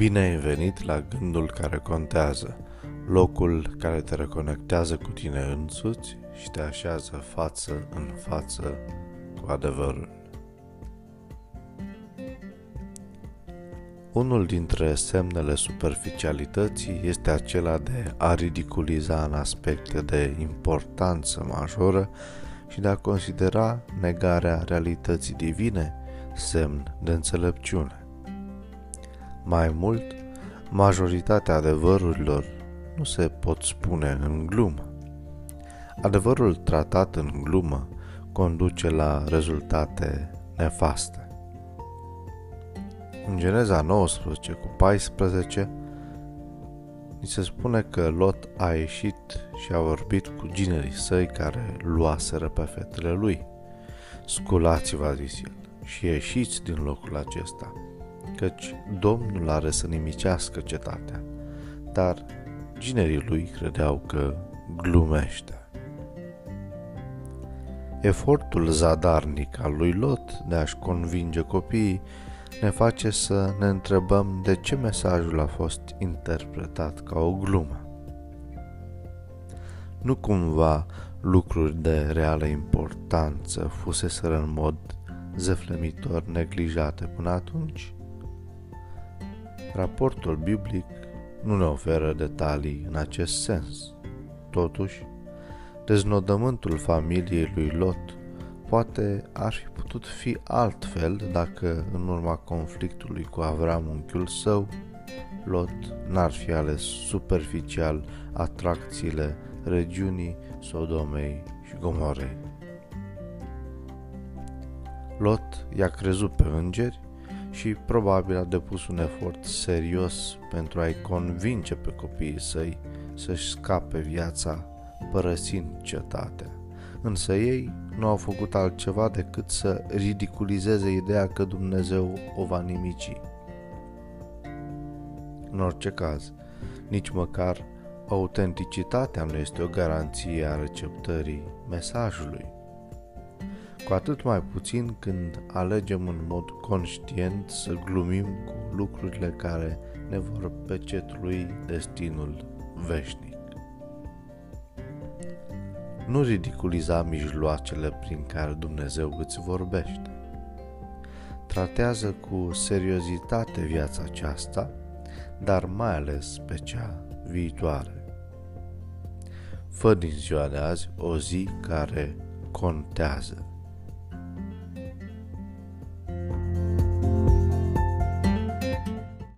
Bine ai venit la gândul care contează, locul care te reconectează cu tine însuți și te așează față în față cu adevărul. Unul dintre semnele superficialității este acela de a ridiculiza în aspecte de importanță majoră și de a considera negarea realității divine semn de înțelepciune. Mai mult, majoritatea adevărurilor nu se pot spune în glumă. Adevărul tratat în glumă conduce la rezultate nefaste. În Geneza 19 cu 14 ni se spune că Lot a ieșit și a vorbit cu ginerii săi care luaseră pe fetele lui. Sculați-vă, a zis el, și ieșiți din locul acesta, căci Domnul are să nimicească cetatea. Dar ginerii lui credeau că glumește. Efortul zadarnic al lui Lot de a-și convinge copiii ne face să ne întrebăm de ce mesajul a fost interpretat ca o glumă. Nu cumva lucruri de reală importanță fuseseră în mod zeflemitor neglijate până atunci? Raportul biblic nu ne oferă detalii în acest sens. Totuși, deznodământul familiei lui Lot poate ar fi putut fi altfel dacă, în urma conflictului cu Avram, unchiul său, Lot n-ar fi ales superficial atracțiile regiunii Sodomei și Gomorei. Lot i-a crezut pe îngeri și probabil a depus un efort serios pentru a-i convinge pe copiii săi să-și scape viața părăsind cetatea. Însă ei nu au făcut altceva decât să ridiculizeze ideea că Dumnezeu o va nimici. În orice caz, nici măcar autenticitatea nu este o garanție a receptării mesajului. Cu atât mai puțin când alegem în mod conștient să glumim cu lucrurile care ne vor pecetlui destinul veșnic. Nu ridiculiza mijloacele prin care Dumnezeu îți vorbește. Tratează cu seriozitate viața aceasta, dar mai ales pe cea viitoare. Fă din ziua de azi o zi care contează.